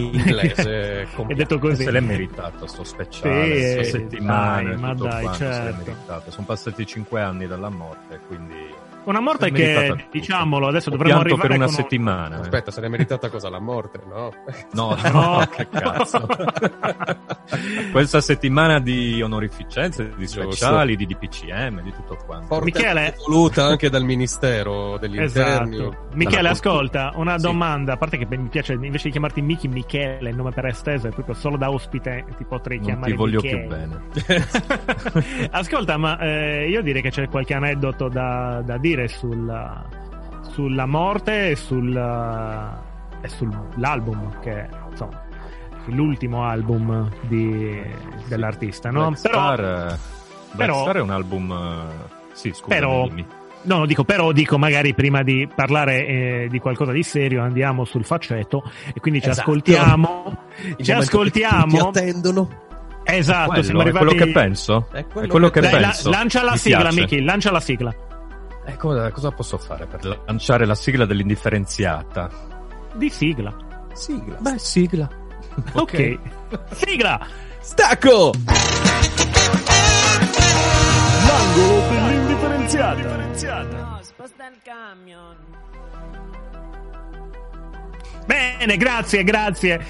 Speaker 2: inglese.
Speaker 3: È detto così.
Speaker 4: Se l'è meritato sto speciale,
Speaker 3: Sì,
Speaker 4: sto
Speaker 3: eh,
Speaker 4: settimane,
Speaker 3: dai, ma dai,
Speaker 4: quanto, se l'è
Speaker 3: certo.
Speaker 4: meritato. Sono passati cinque anni dalla morte, quindi...
Speaker 3: Una morte
Speaker 4: meritata
Speaker 3: che,
Speaker 4: tutto.
Speaker 3: diciamolo, adesso dovremmo
Speaker 4: pianto
Speaker 3: arrivare
Speaker 4: per una
Speaker 3: con un-
Speaker 4: settimana. eh.
Speaker 2: Aspetta, se l'è meritata cosa? La morte, no?
Speaker 4: No,
Speaker 3: No.
Speaker 4: no, che cazzo. Questa settimana di onorificenze, di
Speaker 2: Giusto.
Speaker 4: speciali, di DPCM, di tutto quanto.
Speaker 2: Fortemente
Speaker 3: Michele-
Speaker 2: voluta anche dal Ministero degli Interni.
Speaker 3: Esatto. Michele, ascolta, una
Speaker 2: Sì.
Speaker 3: domanda, a parte che mi piace invece di chiamarti Miki Michele, il nome per esteso, è proprio solo da ospite ti potrei
Speaker 4: Non
Speaker 3: chiamare
Speaker 4: ti voglio
Speaker 3: Michele.
Speaker 4: più bene.
Speaker 3: Ascolta, ma eh, io direi che c'è qualche aneddoto da, da dire sulla, sulla morte e, sul, e sull'album, che insomma, è l'ultimo album di- dell'artista, no?
Speaker 4: Black
Speaker 3: Però,
Speaker 4: Star, eh, Black
Speaker 3: però-
Speaker 4: Star è un album... eh, Sì, scusa,
Speaker 3: Però- no, dico, però dico magari prima di parlare eh, di qualcosa di serio andiamo sul faceto e quindi ci
Speaker 2: Esatto.
Speaker 3: ascoltiamo.
Speaker 2: Il
Speaker 3: Ci ascoltiamo.
Speaker 2: Tutti attendono.
Speaker 3: Esatto,
Speaker 4: Quello,
Speaker 3: siamo
Speaker 4: è
Speaker 3: arrivati...
Speaker 4: quello che penso.
Speaker 2: È
Speaker 4: È
Speaker 2: quello
Speaker 4: quello,
Speaker 2: che-
Speaker 4: che,
Speaker 3: Dai, la-
Speaker 4: penso.
Speaker 3: lancia la
Speaker 4: Mi
Speaker 3: sigla. Miki, lancia la sigla.
Speaker 4: Eh, cosa, cosa posso fare per lanciare la sigla dell'indifferenziata?
Speaker 3: Di sigla.
Speaker 2: Sigla.
Speaker 4: Beh, sigla.
Speaker 3: Ok. sigla!
Speaker 2: Stacco!
Speaker 3: L'angolo per l'indifferenziata.
Speaker 6: No, sposta il camion.
Speaker 3: Bene, grazie, grazie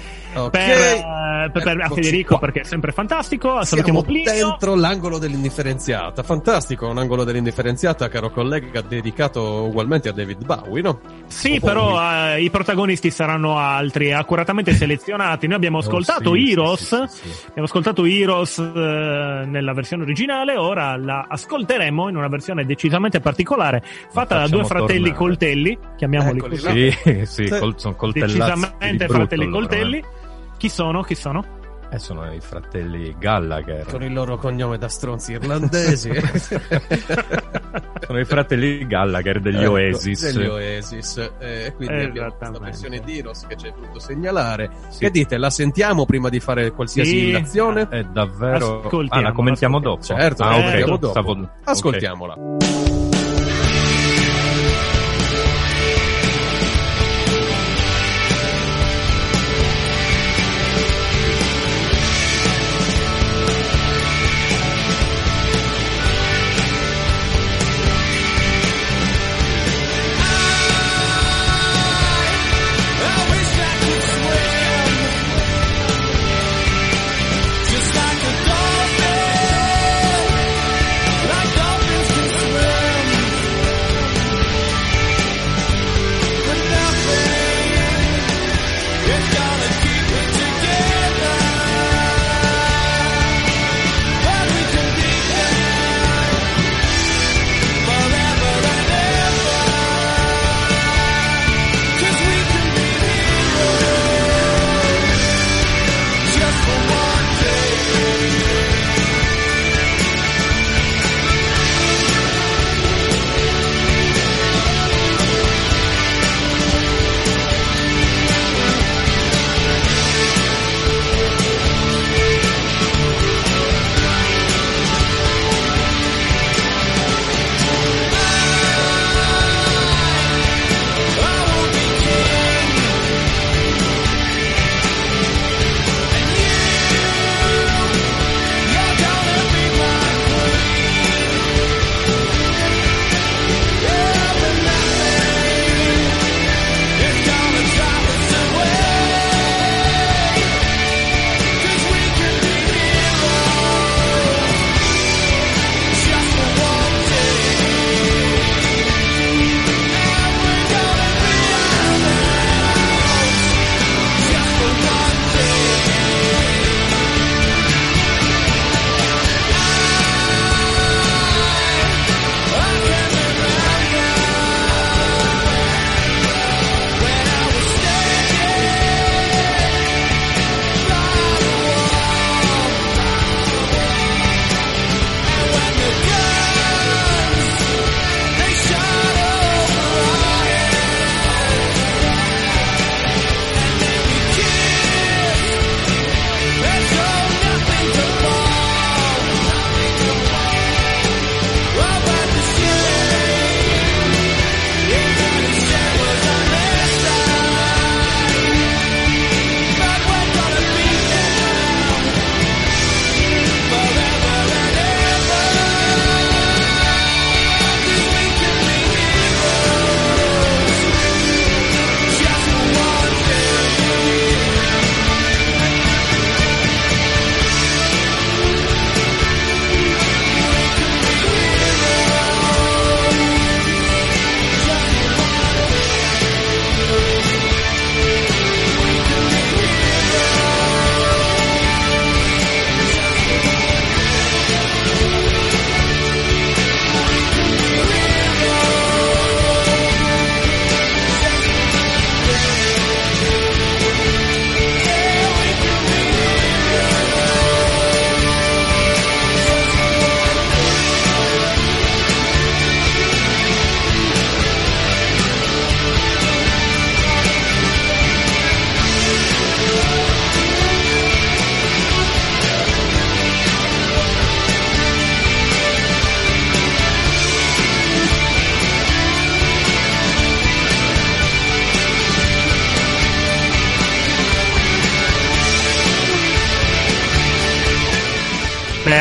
Speaker 2: Ok.
Speaker 3: per, eh, per- per- a
Speaker 2: Eccoci
Speaker 3: Federico
Speaker 2: qua.
Speaker 3: perché è sempre fantastico. Salutiamo
Speaker 2: Siamo
Speaker 3: Plinio.
Speaker 2: dentro l'angolo dell'indifferenziata. Fantastico, un angolo dell'indifferenziata, caro collega, dedicato ugualmente a David Bowie, no?
Speaker 3: Sì,
Speaker 2: Oh,
Speaker 3: però eh, i protagonisti saranno altri, accuratamente selezionati. Noi abbiamo ascoltato
Speaker 4: Oh, sì,
Speaker 3: Heroes,
Speaker 4: sì, sì, sì.
Speaker 3: abbiamo ascoltato Heroes eh, nella versione originale, ora la ascolteremo in una versione decisamente particolare, fatta da due fratelli
Speaker 4: tornare.
Speaker 3: coltelli, chiamiamoli
Speaker 2: Eccoli
Speaker 3: così,
Speaker 2: là.
Speaker 4: Sì, sì, col- sono coltellati.
Speaker 3: decisamente
Speaker 4: brutto
Speaker 3: fratelli
Speaker 4: loro,
Speaker 3: coltelli. Chi sono? Chi sono?
Speaker 4: Eh. Eh, sono i fratelli Gallagher.
Speaker 2: Con il loro cognome da stronzi irlandesi.
Speaker 4: Sono i fratelli Gallagher degli
Speaker 2: Ecco,
Speaker 4: Oasis.
Speaker 2: Degli Oasis. Eh, quindi abbiamo questa versione di Heroes che ci hai voluto segnalare.
Speaker 4: Sì.
Speaker 2: Che dite, la sentiamo prima di fare qualsiasi
Speaker 3: Sì.
Speaker 2: azione?
Speaker 4: È davvero.
Speaker 3: Ascoltiamo,
Speaker 4: ah, la commentiamo dopo.
Speaker 2: Certo,
Speaker 4: ah,
Speaker 2: la
Speaker 4: ok.
Speaker 2: commentiamo dopo.
Speaker 4: Stavo-.
Speaker 2: Ascoltiamola.
Speaker 7: Just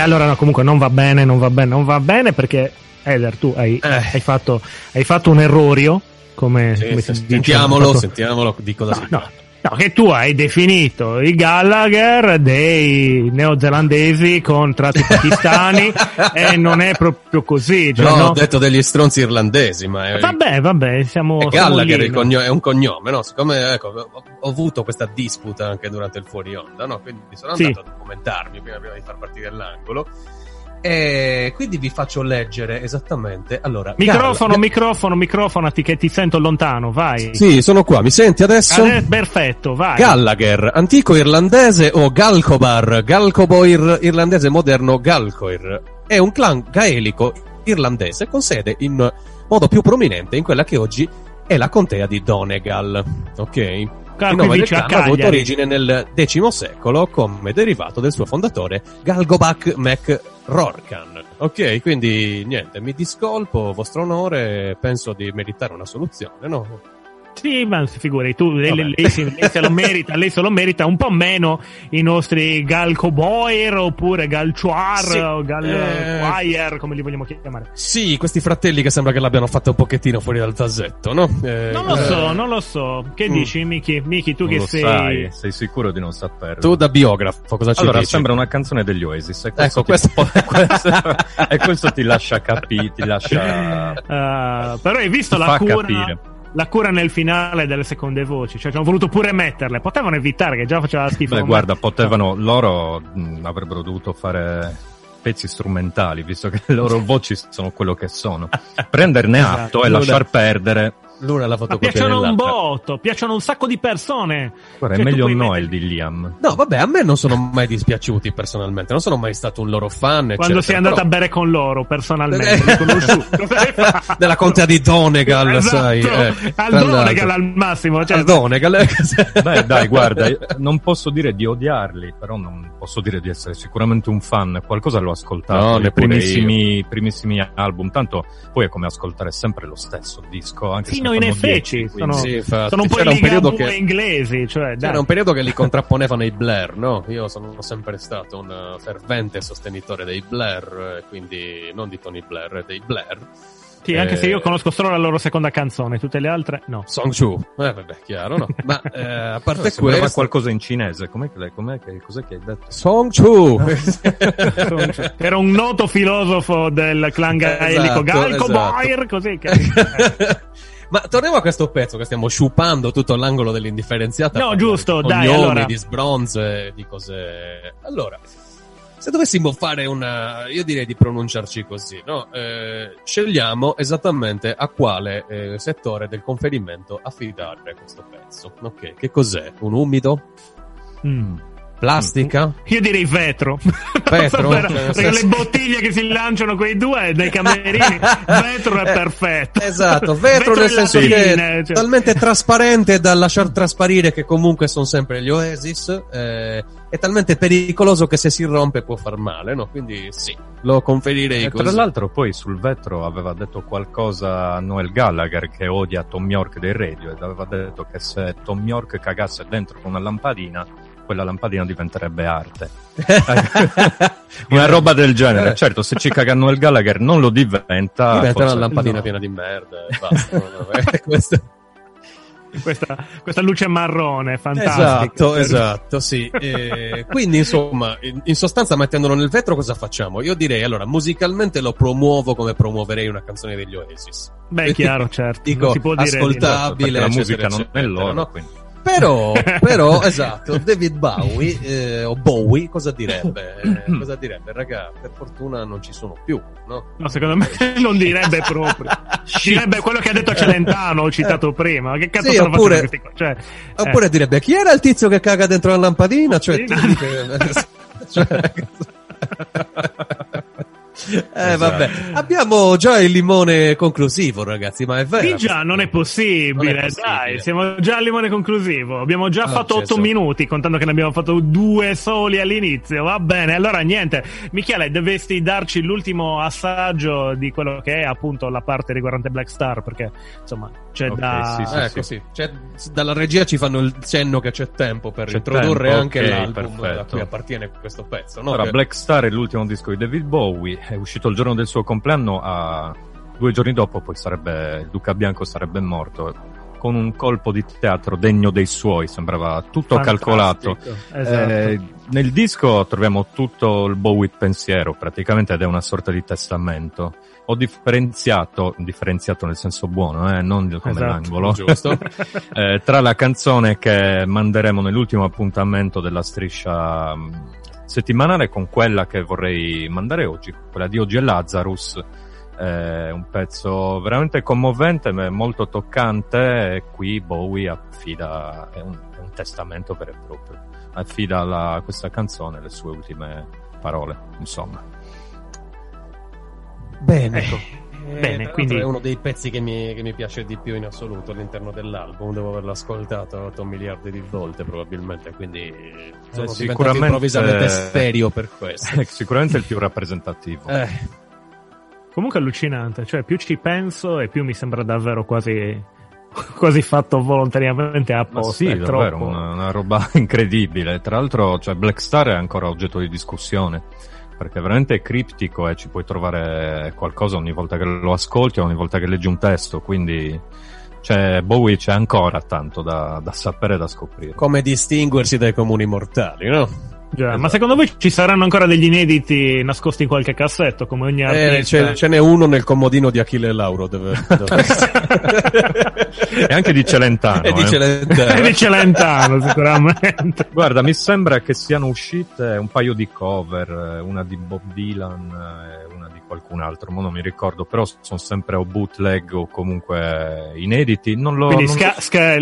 Speaker 3: allora no, comunque non va bene, non va bene, non va bene perché Eder, tu hai,
Speaker 2: Eh.
Speaker 3: hai fatto, hai fatto un errorio, come,
Speaker 2: Sì,
Speaker 3: come si dice,
Speaker 2: sentiamolo,
Speaker 3: fatto-
Speaker 2: sentiamolo di cosa si
Speaker 3: No, no. No, che tu hai definito i Gallagher dei neozelandesi con tratti pakistani e non è proprio così. Cioè,
Speaker 2: No,
Speaker 3: no?
Speaker 2: ho detto degli stronzi irlandesi, ma è,
Speaker 3: Vabbè, vabbè, siamo...
Speaker 2: è
Speaker 3: siamo
Speaker 2: Gallagher
Speaker 3: lì,
Speaker 2: il
Speaker 3: no?
Speaker 2: è un cognome, no? Siccome ecco, ho, avuto questa disputa anche durante il fuori onda, no? Quindi sono
Speaker 3: Sì.
Speaker 2: andato a documentarmi prima, prima di far partire l'angolo. E quindi vi faccio leggere esattamente. Allora,
Speaker 3: Microfono,
Speaker 2: Gall-
Speaker 3: microfono, microfonati che ti sento lontano, vai.
Speaker 2: Sì, sono qua, mi senti adesso?
Speaker 3: Ade- perfetto, vai.
Speaker 2: Gallagher, antico irlandese o Galcobar, Galcoboir irlandese moderno Galcoir. È un clan gaelico irlandese con sede in modo più prominente in quella che oggi è la contea di Donegal. Ok?
Speaker 3: Ah,
Speaker 2: Il nome del clan ha avuto origine nel X secolo come derivato del suo fondatore Galgobac Mac Rorcan. Ok, quindi niente, mi discolpo, vostro onore, penso di meritare una soluzione, no?
Speaker 3: Sì, ma si figuri, tu, lei, lei- lei se lo merita, lei se lo merita un po' meno i nostri Gal Coboir oppure Gal Chuar
Speaker 2: Sì,
Speaker 3: o Gal
Speaker 2: eh,
Speaker 3: come li vogliamo chiamare.
Speaker 2: Sì, questi fratelli che sembra che l'abbiano fatta un pochettino fuori dal vasetto, no? Eh,
Speaker 3: Non lo
Speaker 2: eh,
Speaker 3: so, non lo so. Che
Speaker 2: Mm.
Speaker 3: dici, Miki? Miki, tu
Speaker 4: Non
Speaker 3: che
Speaker 4: lo
Speaker 3: sei...
Speaker 4: sai, sei sicuro di non saperlo?
Speaker 2: Tu da biografo, cosa ci
Speaker 4: allora,
Speaker 2: dici?
Speaker 4: sembra una canzone degli Oasis. E questo,
Speaker 2: Ecco,
Speaker 4: ti-
Speaker 2: questo-
Speaker 4: questo- e questo ti lascia capire, ti lascia.
Speaker 3: Ah, però hai visto la cura,
Speaker 4: capire.
Speaker 3: La cura nel finale delle seconde voci. Cioè, ci hanno voluto pure metterle. Potevano evitare che già faceva schifo.
Speaker 4: Beh, guarda, potevano, loro mh, avrebbero dovuto fare pezzi strumentali, visto che le loro voci sono quello che sono. Prenderne
Speaker 3: Esatto.
Speaker 4: atto e
Speaker 2: Allora-
Speaker 4: lasciar perdere.
Speaker 2: L'una
Speaker 3: Ma
Speaker 2: fotocopia
Speaker 3: piacciono un botto, piacciono un sacco di persone.
Speaker 4: Guarda,
Speaker 3: Cioè,
Speaker 4: è meglio Noel
Speaker 3: mettere-
Speaker 4: di Liam.
Speaker 2: No, vabbè, a me non sono mai dispiaciuti personalmente, non sono mai stato un loro fan, eccetera.
Speaker 3: Quando sei andato
Speaker 2: però-
Speaker 3: a bere con loro, personalmente?
Speaker 2: Della contea di Donegal,
Speaker 3: Esatto,
Speaker 2: sai. eh,
Speaker 3: al. Donegal al massimo. Cioè,
Speaker 2: Al Donegal.
Speaker 4: Beh, dai, guarda, non posso dire di odiarli, però non posso dire di essere sicuramente un fan. Qualcosa l'ho ascoltato.
Speaker 2: No,
Speaker 4: i
Speaker 2: neppure
Speaker 4: primissimi, primissimi album. Tanto poi è come ascoltare sempre lo stesso disco. Anche
Speaker 3: Sì,
Speaker 4: se
Speaker 3: no,
Speaker 4: ne
Speaker 3: in effetti,
Speaker 4: 10,
Speaker 3: sono-
Speaker 2: Sì,
Speaker 3: sono un po'
Speaker 2: C'era
Speaker 3: i
Speaker 2: un periodo
Speaker 3: ligabue
Speaker 2: che
Speaker 3: inglesi. Cioè, dai.
Speaker 2: C'era un periodo che li contrapponevano i Blair, no? Io sono sempre stato un eh, fervente sostenitore dei Blair, eh, quindi non di Tony Blair, dei Blair.
Speaker 3: Sì, anche
Speaker 2: Eh,
Speaker 3: se io conosco solo la loro seconda canzone, tutte le altre no.
Speaker 2: Song Chu. Eh, vabbè, chiaro, no? Ma eh, a parte
Speaker 4: Sembrava
Speaker 2: questo...
Speaker 4: qualcosa in cinese. Com'è che, com'è che, cos'è che hai detto?
Speaker 2: Song Chu!
Speaker 3: Era un noto filosofo del clan gaelico
Speaker 2: Esatto,
Speaker 3: Galco
Speaker 2: esatto.
Speaker 3: Boyer, così che...
Speaker 2: Ma torniamo a questo pezzo che stiamo sciupando tutto l'angolo dell'indifferenziata.
Speaker 3: No, giusto,
Speaker 2: di
Speaker 3: dai, allora.
Speaker 2: di sbronze, di cose. Allora, se dovessimo fare una. Io direi di pronunciarci così, no? Eh, scegliamo esattamente a quale eh, settore del conferimento affidare questo pezzo. Ok, che cos'è? Un umido?
Speaker 3: Mm.
Speaker 2: Plastica?
Speaker 3: Io direi vetro.
Speaker 2: Vetro?
Speaker 3: Per-
Speaker 2: Cioè, nel
Speaker 3: perché le bottiglie che si lanciano quei due nei camerini, vetro è
Speaker 2: Eh,
Speaker 3: perfetto.
Speaker 2: Esatto, vetro, nel
Speaker 3: e
Speaker 2: senso
Speaker 3: lattine,
Speaker 2: che è
Speaker 3: cioè.
Speaker 2: talmente trasparente da lasciar trasparire che comunque sono sempre gli Oasis, eh, è talmente pericoloso che se si rompe può far male, no? Quindi sì, lo conferirei
Speaker 4: E
Speaker 2: così.
Speaker 4: tra l'altro poi sul vetro aveva detto qualcosa a Noel Gallagher che odia Tom York dei radio ed aveva detto che se Tom York cagasse dentro con una lampadina quella lampadina diventerebbe arte. Una roba del genere.
Speaker 2: Eh.
Speaker 4: Certo, se ci caga Noel Gallagher non lo diventa.
Speaker 2: Diventa
Speaker 4: forse-
Speaker 2: una lampadina
Speaker 3: no.
Speaker 2: piena di merda e basta. questo-
Speaker 3: Questa, questa luce marrone, fantastica.
Speaker 2: Esatto, esatto, sì. Eh, quindi, insomma, in, in sostanza, mettendolo nel vetro, cosa facciamo? Io direi, allora, musicalmente lo promuovo come promuoverei una canzone degli Oasis.
Speaker 3: Beh, chiaro, certo.
Speaker 2: Dico,
Speaker 3: non si può dire di no.
Speaker 2: ascoltabile,
Speaker 4: perché la
Speaker 2: eccetera,
Speaker 4: musica non è
Speaker 2: eccetera,
Speaker 4: loro.
Speaker 2: no?
Speaker 4: quindi.
Speaker 2: Però, però, esatto, David Bowie, eh, o Bowie, cosa direbbe? Eh, cosa direbbe? Raga, per fortuna non ci sono più, no?
Speaker 3: No, secondo me non direbbe proprio. direbbe quello che ha detto Celentano, ho citato prima. Ma Che cazzo
Speaker 2: Sì, oppure-
Speaker 3: questi? Cioè, eh,
Speaker 2: Oppure direbbe, chi era il tizio che caga dentro la lampadina? Cioè, tu che- cioè, Eh, vabbè. Abbiamo già il limone conclusivo, ragazzi, ma è vero.
Speaker 3: Sì, già, non è possibile,
Speaker 2: Non è possibile.
Speaker 3: dai, siamo già al limone conclusivo. Abbiamo già
Speaker 2: Ah,
Speaker 3: fatto
Speaker 2: Gesù.
Speaker 3: 8 minuti, contando che ne abbiamo fatto due soli all'inizio. Va bene, allora niente. Michele, dovresti darci l'ultimo assaggio di quello che è appunto la parte riguardante Black Star, perché insomma c'è
Speaker 4: Ok,
Speaker 3: da...
Speaker 4: sì, sì,
Speaker 2: Ecco, sì. Cioè, dalla regia ci fanno il cenno che c'è tempo per
Speaker 4: C'è
Speaker 2: introdurre
Speaker 4: tempo,
Speaker 2: anche
Speaker 4: ok,
Speaker 2: l'album a
Speaker 4: perfetto.
Speaker 2: cui appartiene questo pezzo. No?
Speaker 4: Allora,
Speaker 2: Che-
Speaker 4: Black Star è l'ultimo disco di David Bowie, è uscito il giorno del suo compleanno, a due giorni dopo poi sarebbe, il Duca Bianco sarebbe morto, con un colpo di teatro degno dei suoi, sembrava tutto
Speaker 3: Fantastico.
Speaker 4: calcolato.
Speaker 3: Esatto.
Speaker 4: Eh, nel disco troviamo tutto il Bowie pensiero, praticamente, ed è una sorta di testamento. Ho differenziato, differenziato nel senso buono, eh, non come
Speaker 3: Esatto.
Speaker 4: l'angolo,
Speaker 2: Giusto.
Speaker 4: eh, tra la canzone che manderemo nell'ultimo appuntamento della striscia settimanale con quella che vorrei mandare oggi, quella di oggi è Lazarus. È un pezzo veramente commovente, ma molto toccante. E qui Bowie affida, è un, è un testamento vero e proprio. Affida alla- questa canzone le sue ultime parole, insomma.
Speaker 2: Bene.
Speaker 3: Ecco.
Speaker 2: Eh,
Speaker 3: Bene, quindi-
Speaker 2: è uno dei pezzi che mi, che mi piace di più in assoluto all'interno dell'album. Devo averlo ascoltato 8 miliardi di volte, probabilmente. Quindi sono diventato
Speaker 4: sicuramente-
Speaker 2: improvvisamente stereo per questo.
Speaker 4: Sicuramente il più rappresentativo.
Speaker 2: Eh,
Speaker 3: Comunque allucinante, cioè più ci penso e più mi sembra davvero quasi, quasi fatto volontariamente
Speaker 4: Ma
Speaker 3: apposta.
Speaker 4: sì,
Speaker 3: è
Speaker 4: davvero,
Speaker 3: troppo.
Speaker 4: una, una roba incredibile. Tra l'altro, cioè, Black Star è ancora oggetto di discussione. Perché veramente è criptico e ci puoi trovare qualcosa ogni volta che lo ascolti o ogni volta che leggi un testo. Quindi, cioè, Bowie c'è ancora tanto da, da sapere e da scoprire.
Speaker 2: come distinguersi dai comuni mortali, no?
Speaker 3: Già,
Speaker 4: Esatto.
Speaker 3: Ma secondo voi ci saranno ancora degli inediti nascosti in qualche cassetto, come ogni
Speaker 2: Eh,
Speaker 3: artista?
Speaker 2: ce, ce n'è uno nel comodino di Achille Lauro. Dove, dove-
Speaker 4: E anche di Celentano.
Speaker 2: E di
Speaker 4: eh.
Speaker 2: Celentano.
Speaker 3: di Celentano, sicuramente.
Speaker 4: Guarda, mi sembra che siano uscite un paio di cover, eh, una di Bob Dylan e di qualcun altro, ma non mi ricordo, però sono sempre o bootleg o comunque inediti. Non lo
Speaker 3: Quindi
Speaker 4: non
Speaker 3: sca- sca-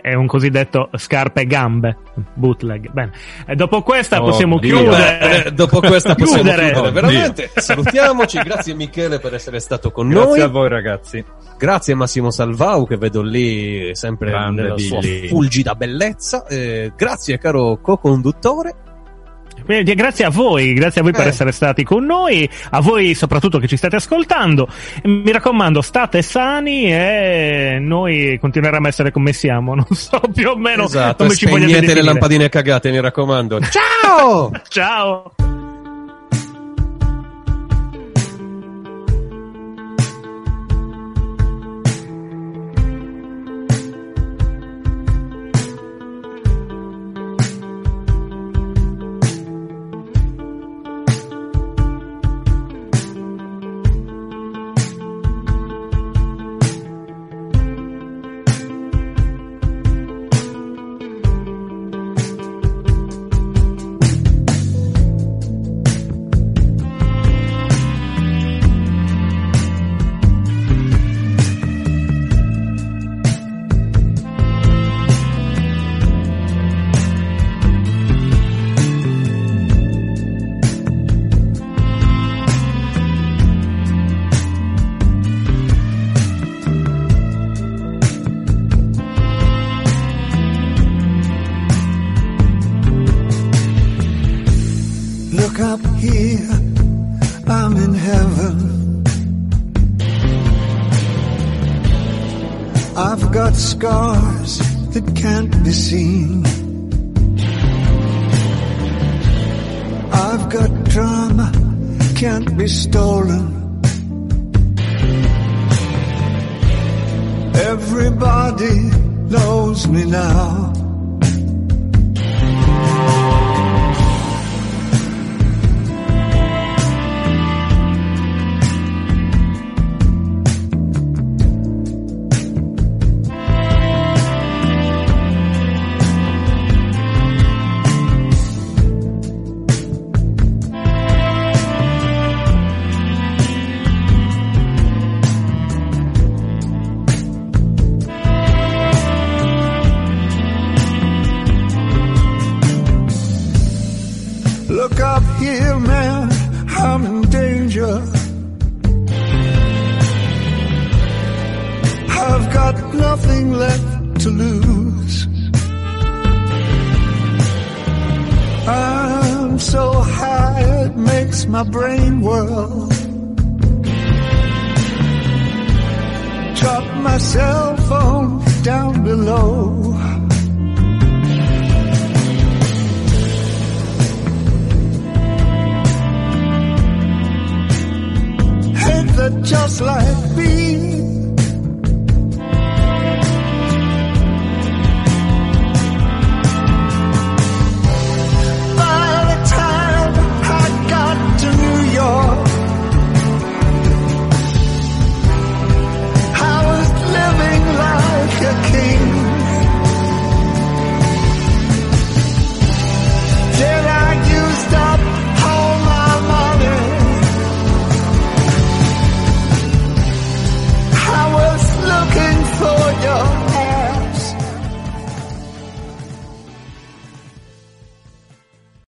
Speaker 3: è un cosiddetto scarpe e gambe, bootleg. Bene, e dopo questa
Speaker 4: Oh,
Speaker 3: possiamo
Speaker 4: Dio.
Speaker 3: chiudere.
Speaker 2: Eh, dopo questa possiamo
Speaker 3: Chiudere.
Speaker 2: chiudere,
Speaker 4: Oddio.
Speaker 2: veramente. Salutiamoci, grazie Michele per essere stato con
Speaker 4: Grazie
Speaker 2: noi.
Speaker 4: a voi ragazzi.
Speaker 2: Grazie a Massimo Salvau che vedo lì sempre
Speaker 4: Grande
Speaker 2: nella sua
Speaker 4: Billy.
Speaker 2: fulgida bellezza. Eh, grazie caro co-conduttore.
Speaker 3: Quindi grazie a voi, grazie a voi per
Speaker 2: Eh.
Speaker 3: essere stati con noi, a voi soprattutto che ci state ascoltando. Mi raccomando, state sani e noi continueremo a essere come siamo. Non so più o meno
Speaker 2: esatto,
Speaker 3: come ci vogliate
Speaker 2: spegnete le
Speaker 3: definire.
Speaker 2: lampadine cagate, mi raccomando. Ciao!
Speaker 3: Ciao!